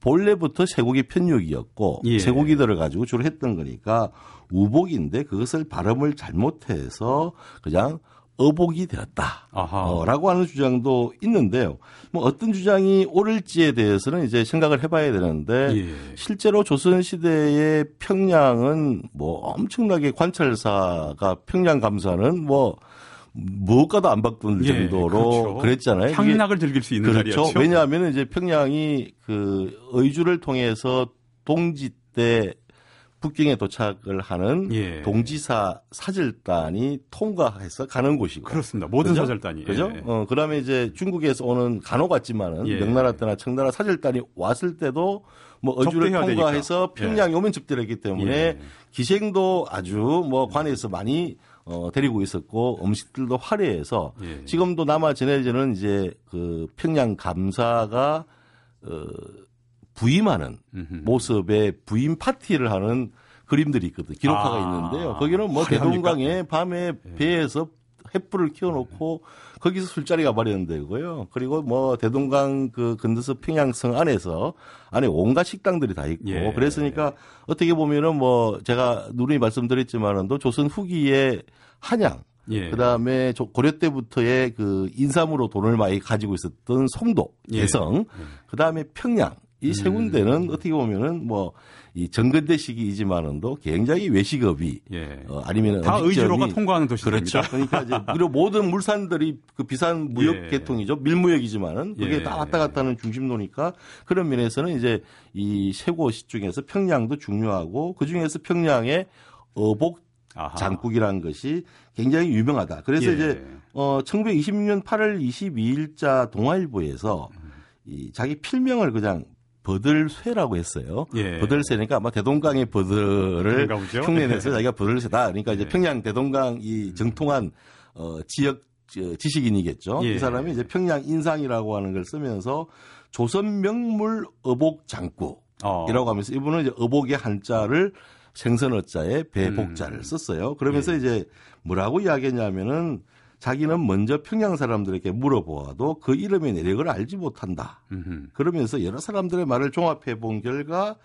본래부터 쇠고기 편육이었고 예. 쇠고기들을 가지고 주로 했던 거니까 우복인데 그것을 발음을 잘못해서 그냥 어복이 되었다라고 어, 하는 주장도 있는데요. 뭐 어떤 주장이 옳을지에 대해서는 이제 생각을 해봐야 되는데 예. 실제로 조선 시대의 평양은 뭐 엄청나게 관찰사가 평양 감사는 뭐 무엇과도 안 바꾼 예, 정도로 그렇죠. 그랬잖아요. 향락을 즐길 수 있는 그렇죠. 자리였죠. 왜냐하면 이제 평양이 그 의주를 통해서 동지 때 북경에 도착을 하는 예. 동지사 사절단이 통과해서 가는 곳이고 그렇습니다. 모든 그죠? 사절단이 그죠? 예. 어 그다음에 이제 중국에서 오는 간호 같지만은 예. 명나라 때나 청나라 사절단이 왔을 때도 뭐 어주를 통과해서 되니까. 평양에 예. 오면 접대했기 때문에 예. 기생도 아주 뭐 관에서 많이 어, 데리고 있었고 음식들도 화려해서 예. 지금도 남아 전해지는 이제 그 평양 감사가 어, 부임하는 모습의 부임 파티를 하는 그림들이 있거든. 기록화가 아, 있는데요. 거기는 뭐 대동강에 밤에 예. 배에서 햇불을 키워놓고 거기서 술자리가 마련되고요. 그리고 뭐 대동강 그 건너서 평양성 안에서 안에 온갖 식당들이 다 있고 예. 그랬으니까 어떻게 보면은 뭐 제가 누누이 말씀드렸지만은도 조선 후기에 한양 예. 그다음에 고려 때부터의 그 인삼으로 돈을 많이 가지고 있었던 송도, 예. 개성, 예. 그다음에 평양 이세 음. 군데는 어떻게 보면은 뭐 이 정근대 시기이지만은도 굉장히 외식업이 예. 어, 아니면 다 의주로가 통과하는 도시들입니다. 그렇죠. 그러니까 이제 그리고 모든 물산들이 그 비싼 무역 예. 계통이죠. 밀무역이지만은 그게 예. 다 왔다 갔다 하는 중심도니까 그런 면에서는 이제 이 세 곳 중에서 평양도 중요하고 그 중에서 평양의 어복 장국이라는 것이 굉장히 유명하다. 그래서 예. 이제 어 1926년 8월 22일자 동아일보에서 이 자기 필명을 그냥 버들쇠라고 했어요. 예. 버들쇠니까 아마 대동강의 버들을 흉내내서 자기가 버들쇠다. 그러니까 이제 예. 평양 대동강 이 정통한 어 지역 지식인이겠죠. 예. 이 사람이 이제 평양 인상이라고 하는 걸 쓰면서 조선 명물 어복 장구이라고 어. 하면서 이분은 이제 어복의 한자를 생선어자에 배복자를 음. 썼어요. 그러면서 예. 이제 뭐라고 이야기했냐면은 자기는 먼저 평양 사람들에게 물어보아도 그 이름의 내력을 알지 못한다. 음흠. 그러면서 여러 사람들의 말을 종합해 본 결과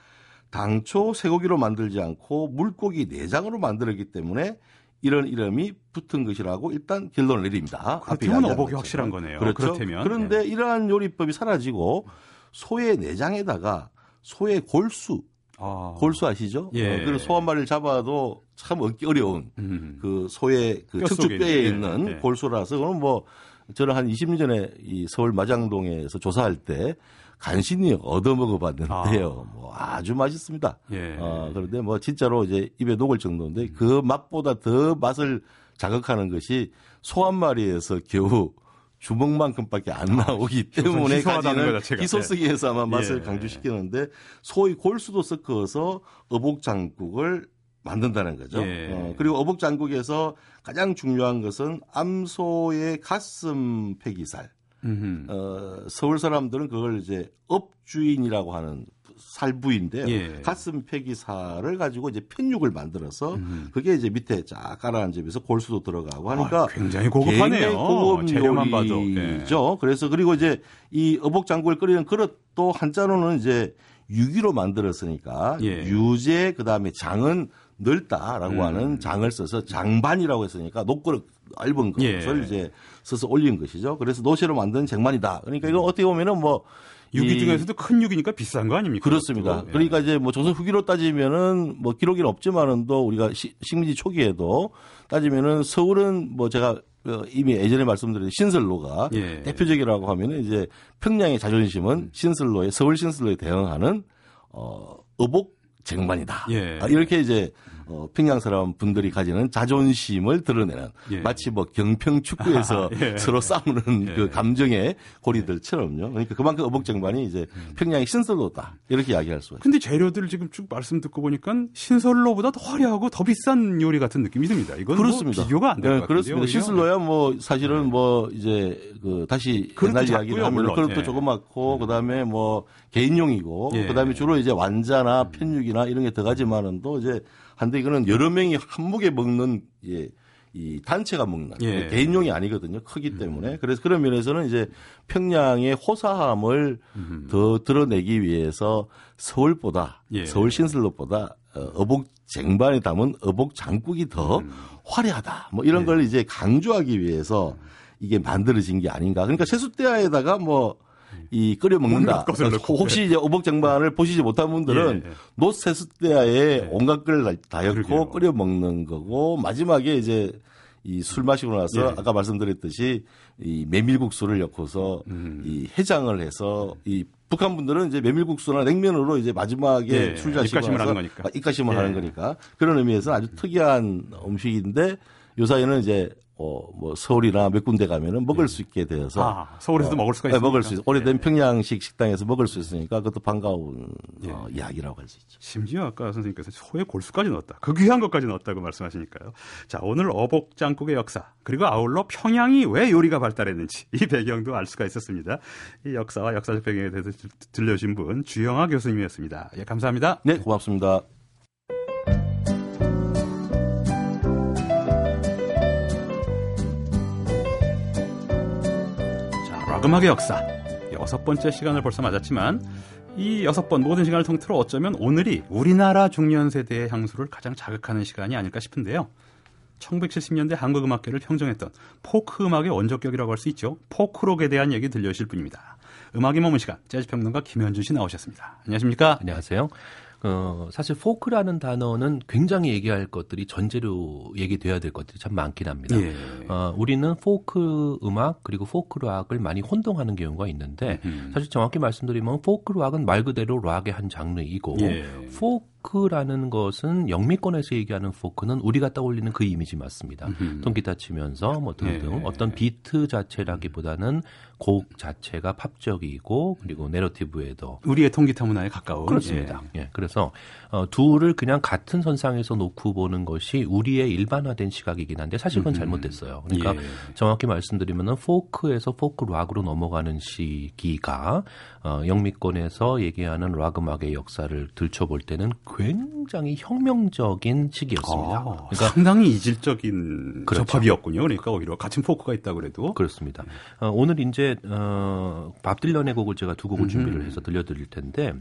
당초 쇠고기로 만들지 않고 물고기 내장으로 만들었기 때문에 이런 이름이 붙은 것이라고 일단 결론을 내립니다. 그렇다면 어복이 확실한 거네요. 그렇죠. 그렇다면. 그런데 네. 이러한 요리법이 사라지고 소의 내장에다가 소의 골수 아. 골수 아시죠? 예. 어, 그래서 소한 마리를 잡아도 참 얻기 어려운 음. 그 소의 그 척추뼈에 있는 예. 골수라서 그건 뭐 저는 한 20년 전에 이 서울 마장동에서 조사할 때 간신히 얻어먹어 봤는데요. 아. 뭐 아주 맛있습니다. 예. 어, 그런데 뭐 진짜로 이제 입에 녹을 정도인데 그 맛보다 더 맛을 자극하는 것이 소 한 마리에서 겨우 주먹만큼밖에 안 아, 나오기 때문에 가지는 기소 쓰기에서 아마 맛을 예. 강조시키는데 소의 골수도 섞어서 어복장국을 만든다는 거죠. 예. 어, 그리고 어복 장국에서 가장 중요한 것은 암소의 가슴 폐기살. 어, 서울 사람들은 그걸 이제 업주인이라고 하는 살부인데 예. 가슴 폐기살을 가지고 이제 편육을 만들어서 음. 그게 이제 밑에 쫙 가라앉으면서 골수도 들어가고 하니까 아, 굉장히 고급하네요. 고급 재료만 봐도. 예. 그래서 그리고 이제 이 어복 장국을 끓이는 그릇도 한자로는 이제 유기로 만들었으니까 예. 유제 그다음에 장은 넓다라고 음. 하는 장을 써서 장반이라고 했으니까 녹그릇 얇은 것을 예. 이제 써서 올린 것이죠. 그래서 노쇠로 만든 쟁반이다. 그러니까 이건 어떻게 보면은 뭐 유기 중에서도 큰 유기니까 비싼 거 아닙니까? 그렇습니다. 예. 그러니까 이제 뭐 조선 후기로 따지면은 뭐 기록이 없지만은 또 우리가 시, 식민지 초기에도 따지면은 서울은 뭐 제가 어, 이미 예전에 말씀드린 신설로가 예. 대표적이라고 하면은 이제 평양의 자존심은 음. 신설로에 서울 신설로에 대응하는 어 어복 쟁반이다. 예. 아, 이렇게 이제 어, 평양 사람 분들이 가지는 자존심을 드러내는 예. 마치 뭐 경평 축구에서 아, 예. 서로 싸우는 예. 그 감정의 고리들처럼요. 그러니까 그만큼 어복쟁반이 이제 음. 평양의 신설로다 이렇게 이야기할 수가 있어요. 근데 재료들 지금 쭉 말씀 듣고 보니까 신설로보다 더 화려하고 더 비싼 요리 같은 느낌이 듭니다. 이건 뭐 그렇습니다. 뭐 비교가 안될것 네, 그렇습니다. 신설로야 뭐 사실은 네. 뭐 이제 그 다시 옛날 이야기를 하면 그릇도 예. 조그맣고 음. 그다음에 뭐 개인용이고 예. 그다음에 주로 이제 완자나 편육이나 이런 게 들어가지만은 또 이제 한데 이거는 여러 명이 한목에 먹는 예, 이 단체가 먹는 예. 개인용이 아니거든요. 크기 음. 때문에. 그래서 그런 면에서는 이제 평양의 호사함을 음. 더 드러내기 위해서 서울보다 예. 서울 신설로보다 어, 어복 쟁반에 담은 어복 장국이 더 음. 화려하다. 뭐 이런 예. 걸 이제 강조하기 위해서 이게 만들어진 게 아닌가. 그러니까 세숫대야에다가 뭐 이 끓여 먹는다. 혹시 이제 오복쟁반을 보시지 못한 분들은 예, 예. 노세스대야에 예. 온갖 걸 다였고 끓여 먹는 거고 마지막에 이제 이술 마시고 나서 예. 아까 말씀드렸듯이 이 메밀국수를 엮어서 음. 이 해장을 해서 이 북한 분들은 이제 메밀국수나 냉면으로 이제 마지막에 예. 술 자시고 나서 하는 거니까. 입가심을 하는 예. 거니까 그런 의미에서 아주 특이한 음식인데 요 사이는 이제 어, 뭐 서울이나 몇 군데 가면은 먹을 네. 수 있게 되어서 아, 서울에서도 어, 먹을 수가 있어요. 네, 먹을 수 있어. 오래된 네. 평양식 식당에서 먹을 수 있으니까 그것도 반가운 네. 어, 이야기라고 할 수 있죠. 심지어 아까 선생님께서 소의 골수까지 넣었다. 그 귀한 것까지 넣었다고 말씀하시니까요. 자, 오늘 어복장국의 역사 그리고 아울러 평양이 왜 요리가 발달했는지 이 배경도 알 수가 있었습니다. 이 역사와 역사적 배경에 대해서 들려주신 분 주영아 교수님이었습니다. 예, 감사합니다. 네, 고맙습니다. 음악의 역사 여섯 번째 시간을 벌써 맞았지만 이 여섯 번 모든 시간을 통틀어 어쩌면 오늘이 우리나라 중년 세대의 향수를 가장 자극하는 시간이 아닐까 싶은데요. 1970년대 한국 음악계를 평정했던 포크 음악의 원조격이라고 할 수 있죠. 포크록에 대한 얘기 들려주실 분입니다. 음악이 머문 시간 재즈 평론가 김현준 씨 나오셨습니다. 안녕하십니까? 안녕하세요. 어, 사실 포크라는 단어는 굉장히 얘기할 것들이 전제로 얘기돼야 될 것들이 참 많긴 합니다. 예. 어, 우리는 포크 음악 그리고 포크 락을 많이 혼동하는 경우가 있는데 음. 사실 정확히 말씀드리면 포크 락은 말 그대로 락의 한 장르이고 예. 포크 포크라는 것은 영미권에서 얘기하는 포크는 우리가 떠올리는 그 이미지 맞습니다. 음흠. 통기타 치면서 뭐 등등 네. 어떤 비트 자체라기보다는 곡 자체가 팝적이고 그리고 내러티브에도 우리의 통기타 문화에 가까운 그렇습니다. 예. 예. 그래서 어, 둘을 그냥 같은 선상에서 놓고 보는 것이 우리의 일반화된 시각이긴 한데 사실 그건 잘못됐어요. 그러니까 예. 정확히 말씀드리면은 포크에서 포크 락으로 넘어가는 시기가 어, 영미권에서 얘기하는 락 음악의 역사를 들춰볼 때는 굉장히 혁명적인 시기였습니다. 아, 그러니까 상당히 이질적인 그렇죠. 접합이었군요. 그러니까 오히려 같은 포크가 있다 그래도 그렇습니다. 어, 오늘 이제 어, 밥 딜런의 곡을 제가 두 곡을 준비를 해서 들려드릴 텐데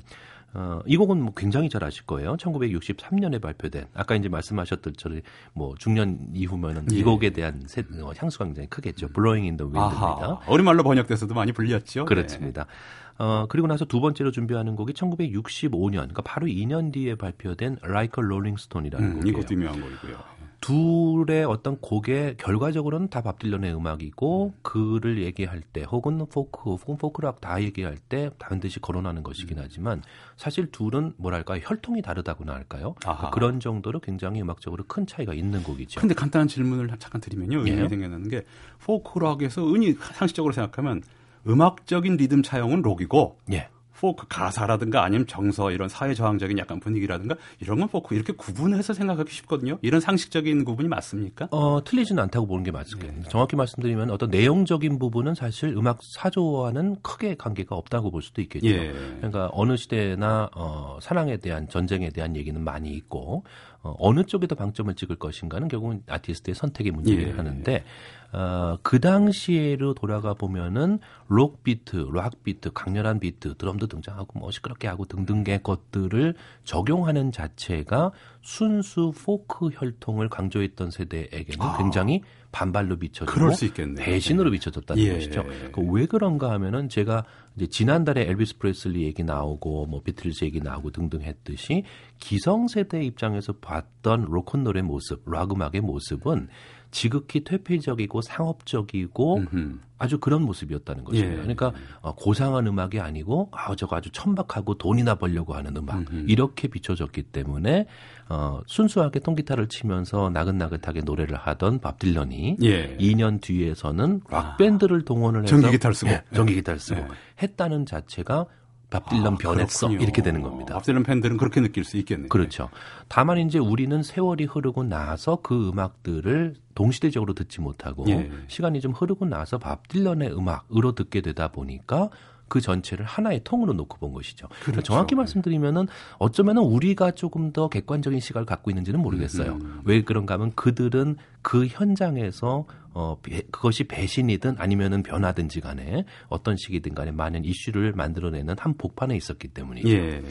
어, 이 곡은 뭐 굉장히 잘 아실 거예요. 1963년에 발표된 아까 이제 말씀하셨던 저리 뭐 중년 이후면은 예. 이 곡에 대한 세, 어, 향수가 굉장히 크겠죠. Blowing in the Wind입니다. 어린말로 번역돼서도 많이 불렸죠. 그렇습니다. 네. 어, 그리고 나서 두 번째로 준비하는 곡이 1965년, 그러니까 바로 2년 뒤에 발표된 Like a Rolling Stone이라는 음, 곡이에요. 이것도 유명한 곡이고요. 둘의 어떤 곡의 결과적으로는 다 밥 딜런의 음악이고 음. 그를 얘기할 때 혹은 포크 혹은 포크락 다 얘기할 때 반드시 거론하는 것이긴 음. 하지만 사실 둘은 뭐랄까 혈통이 다르다고나 할까요? 아하. 그런 정도로 굉장히 음악적으로 큰 차이가 있는 곡이죠. 근데 간단한 질문을 잠깐 드리면요. 의문이 예. 생겨나는 게 포크락에서 은이 상식적으로 생각하면 음악적인 리듬 차용은 록이고 예. 포크 가사라든가 아니면 정서 이런 사회 저항적인 약간 분위기라든가 이런 건 포크 이렇게 구분해서 생각하기 쉽거든요. 이런 상식적인 구분이 맞습니까? 어, 틀리지는 않다고 보는 게 맞습니다. 네. 정확히 말씀드리면 어떤 내용적인 부분은 사실 음악 사조와는 크게 관계가 없다고 볼 수도 있겠죠. 예. 그러니까 어느 시대나 어, 사랑에 대한 전쟁에 대한 얘기는 많이 있고 어, 어느 쪽에 더 방점을 찍을 것인가는 결국은 아티스트의 선택의 문제를 예. 하는데 어, 그 당시에로 돌아가 보면은 록 비트, 락 비트, 강렬한 비트, 드럼도 등장하고 뭐 시끄럽게 하고 등등의 것들을 적용하는 자체가 순수 포크 혈통을 강조했던 세대에게는 아. 굉장히 반발로 비춰지고 배신으로 네. 비춰졌다는 예. 것이죠. 그왜 그런가 하면은 제가 이제 지난달에 엘비스 프레슬리 얘기 나오고 뭐 비틀즈 얘기 나오고 등등 했듯이 기성 세대 입장에서 봤던 로큰롤의 모습, 락 음악의 모습은 지극히 퇴폐적이고 상업적이고 음흠. 아주 그런 모습이었다는 것입니다. 예. 그러니까 어, 고상한 음악이 아니고 아 저거 아주 천박하고 돈이나 벌려고 하는 음악 음흠. 이렇게 비춰졌기 때문에 어, 순수하게 통기타를 치면서 나긋나긋하게 노래를 하던 밥 딜런이 예. 2년 뒤에서는 락 밴드를 동원을 해서 전기 기타를 쓰고 예, 전기 기타를 쓰고 예. 했다는 자체가 밥 딜런 아, 변했어 그렇군요. 이렇게 되는 겁니다. 밥 딜런 팬들은 그렇게 느낄 수 있겠네요. 그렇죠. 다만 이제 우리는 세월이 흐르고 나서 그 음악들을 동시대적으로 듣지 못하고 예. 시간이 좀 흐르고 나서 밥 딜런의 음악으로 듣게 되다 보니까 그 전체를 하나의 통으로 놓고 본 것이죠. 그렇죠. 정확히 말씀드리면은 어쩌면은 우리가 조금 더 객관적인 시각을 갖고 있는지는 모르겠어요. 음. 왜 그런가 하면 그들은 그 현장에서 어, 배, 그것이 배신이든 아니면은 변화든지 간에 어떤 식이든 간에 많은 이슈를 만들어내는 한 복판에 있었기 때문이죠. 예.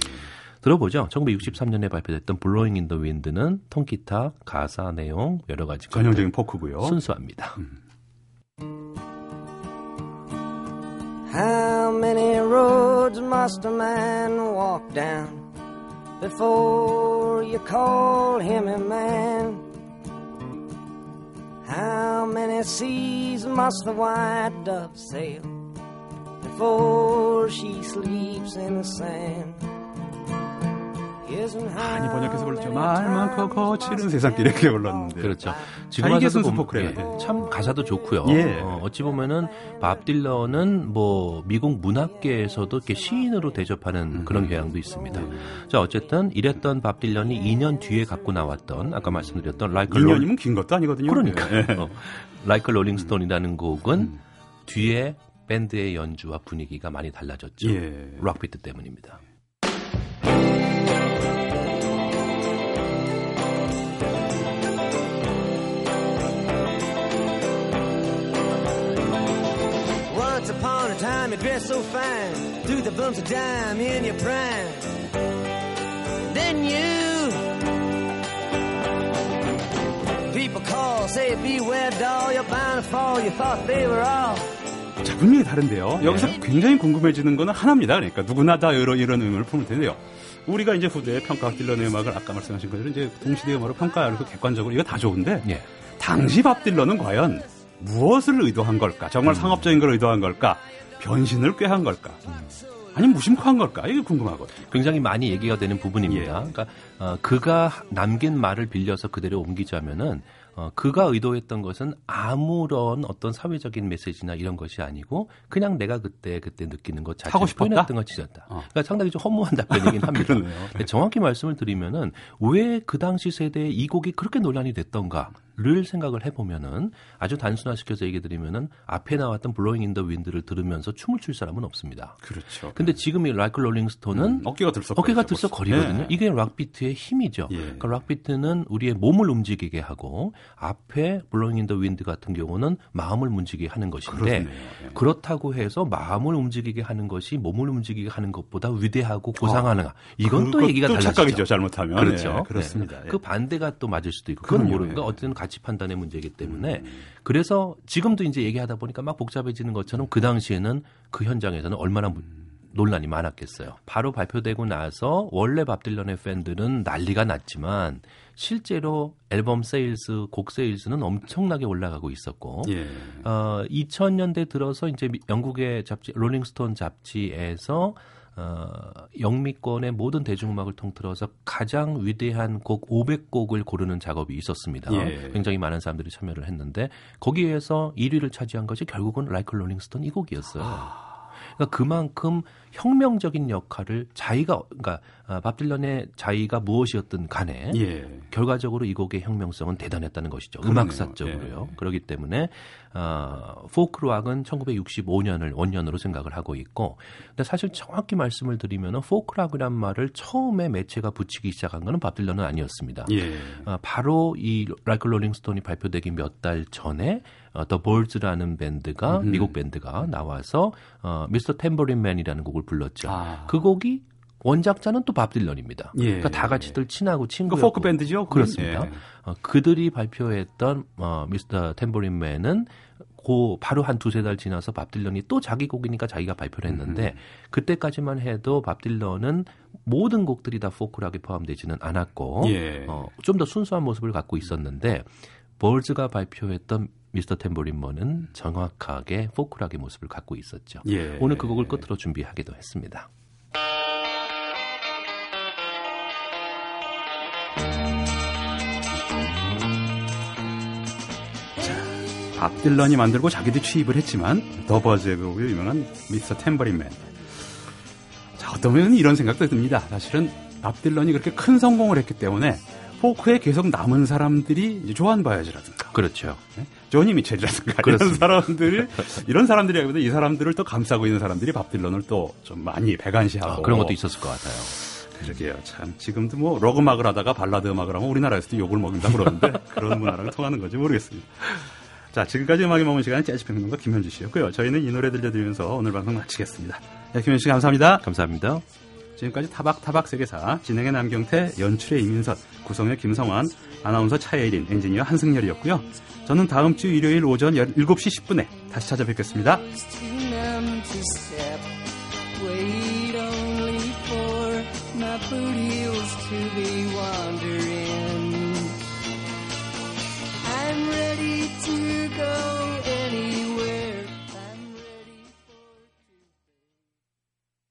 들어보죠. 1963년에 발표됐던 블로잉 인 더 윈드는 통기타, 가사 내용 여러 가지 전형적인 포크고요. 순수합니다. 음. How many roads must a man walk down before you call him a man? How many seas must the white dove sail before she sleeps in the sand? 많이 번역해서 그렇죠. 말 많고 거칠은 세상길 이렇게 불렀는데. 그렇죠. 지금 이게 순수 포크래요. 예, 참 가사도 좋고요. 예. 어, 어찌 보면은 밥 딜런은 뭐 미국 문학계에서도 이렇게 시인으로 대접하는 음. 그런 경향도 있습니다. 자 어쨌든 이랬던 밥 딜런이 2년 뒤에 갖고 나왔던 아까 말씀드렸던 Like 2년이면 긴 것도 아니거든요. 그러니까 예. 어, Like a Rolling Stone이라는 곡은 음. 뒤에 밴드의 연주와 분위기가 많이 달라졌죠. 예. 락비트 때문입니다. Time you dress so fine, through the bumps of dime in your prime. Then you, people call, say beware doll, you're bound to fall, you thought they were all. 자, 분명히 다른데요. 여기서 굉장히 궁금해지는 거는 하나입니다. 그러니까 누구나 다 이런, 이런 의미를 품을 텐데요. 우리가 이제 후대에 평가 딜런의 음악을 아까 말씀하신 것처럼 이제 동시대 음악으로 평가하고 객관적으로 이거 다 좋은데 예. 당시 밥 딜런은 과연 무엇을 의도한 걸까? 정말 음. 상업적인 걸 의도한 걸까? 변신을 꾀한 걸까? 아니 무심코한 걸까? 이게 궁금하거든요. 굉장히 많이 얘기가 되는 부분입니다. 예. 그러니까 어, 그가 남긴 말을 빌려서 그대로 옮기자면은 어, 그가 의도했던 것은 아무런 어떤 사회적인 메시지나 이런 것이 아니고 그냥 내가 그때 그때 느끼는 것 자체를 표현했던 것이었다. 어. 그러니까 상당히 좀 허무한 답변이긴 합니다. 네. 정확히 말씀을 드리면은 왜 그 당시 세대에 이 곡이 그렇게 논란이 됐던가? 를 생각을 해보면은 아주 단순화시켜서 얘기 드리면은 앞에 나왔던 Blowin' in the Wind를 들으면서 춤을 출 사람은 없습니다. 그렇죠. 근데 지금 이 Like a Rolling Stone은 음, 어깨가 들썩 어깨가 들썩거리거든요. 네. 이게 락 비트의 힘이죠. 예. 그러니까 락 비트는 우리의 몸을 움직이게 하고 앞에 Blowin' in the Wind 같은 경우는 마음을 움직이게 하는 것인데 예. 그렇다고 해서 마음을 움직이게 하는 것이 몸을 움직이게 하는 것보다 위대하고 고상하나 어, 이건 또 얘기가 달라지죠. 착각이죠. 잘못하면 그렇죠. 네, 그렇습니다. 네. 그 반대가 또 맞을 수도 있고 그건 모르니까 어쨌든 가치 판단의 문제이기 때문에 음. 그래서 지금도 이제 얘기하다 보니까 막 복잡해지는 것처럼 그 당시에는 그 현장에서는 얼마나 논란이 많았겠어요. 바로 발표되고 나서 원래 밥 딜런의 팬들은 난리가 났지만 실제로 앨범 세일스, 곡 세일스는 엄청나게 올라가고 있었고, 예. 어, 2000년대 들어서 이제 영국의 잡지, 롤링스톤 잡지에서 어, 영미권의 모든 대중음악을 통틀어서 가장 위대한 곡 500곡을 고르는 작업이 있었습니다. 예. 굉장히 많은 사람들이 참여를 했는데 거기에서 1위를 차지한 것이 결국은 Like a Rolling Stone 이 곡이었어요. 아. 그러니까 그만큼 혁명적인 역할을 자기가 그러니까 아, 밥 딜런의 자기가 무엇이었든 간에 예. 결과적으로 이 곡의 혁명성은 대단했다는 것이죠. 그러네요. 음악사적으로요. 예. 그렇기 때문에 어, 포크 락은 1965년을 원년으로 생각을 하고 있고 근데 사실 정확히 말씀을 드리면은 포크 락이란 말을 처음에 매체가 붙이기 시작한 거는 밥 딜런은 아니었습니다. 예. 어, 바로 이 Like a Rolling Stone이 발표되기 몇 달 전에 어, The Byrds라는 밴드가 음. 미국 밴드가 나와서 어, Mr. Tambourine Man이라는 곡을 불렀죠. 아. 그 곡이 원작자는 또 밥 딜런입니다. 예. 그러니까 다 같이들 친하고 친구. 그 포크 밴드죠? 그렇습니다. 예. 어, 그들이 발표했던 어, Mr. Tambourine Man은 고 바로 한 두세 달 지나서 밥 딜런이 또 자기 곡이니까 자기가 발표를 했는데 음. 그때까지만 해도 밥 딜런은 모든 곡들이 다 포크락에 포함되지는 않았고 예. 어, 좀 더 순수한 모습을 갖고 있었는데 볼즈가 발표했던 미스터 템버린먼은 정확하게 포크락의 모습을 갖고 있었죠. 예. 오늘 그 곡을 끝으로 준비하기도 했습니다. 밥 딜런이 만들고 자기도 취입을 했지만 더 버즈의 유명한 미스터 템버린맨. 자 어떤 면은 이런 생각도 듭니다. 사실은 밥 딜런이 그렇게 큰 성공을 했기 때문에 포크에 계속 남은 사람들이 이제 조한 바야지라든가. 그렇죠. 네? 조니 미첼이라든가 이런 사람들 이런 사람들이 이 사람들을 또 감싸고 있는 사람들이 밥 딜런을 또 좀 많이 배관시하고 아, 그런 것도 있었을 것 같아요. 그러게요. 참 지금도 뭐럭 음악을 하다가 발라드 음악을 하면 우리나라에서도 욕을 먹는다 그러는데 그런 문화랑 통하는 건지 모르겠습니다. 자, 지금까지 음악이 머문 시간 재즈 평론가 김현주 씨였고요. 저희는 이 노래 들려드리면서 오늘 방송 마치겠습니다. 네, 김현주 씨 감사합니다. 감사합니다. 지금까지 타박타박 세계사 진행의 남경태, 연출의 이민선, 구성의 김성환, 아나운서 차예린, 엔지니어 한승열이었고요. 저는 다음 주 일요일 오전 7시 10분에 다시 찾아뵙겠습니다. my boot heels to be wandering.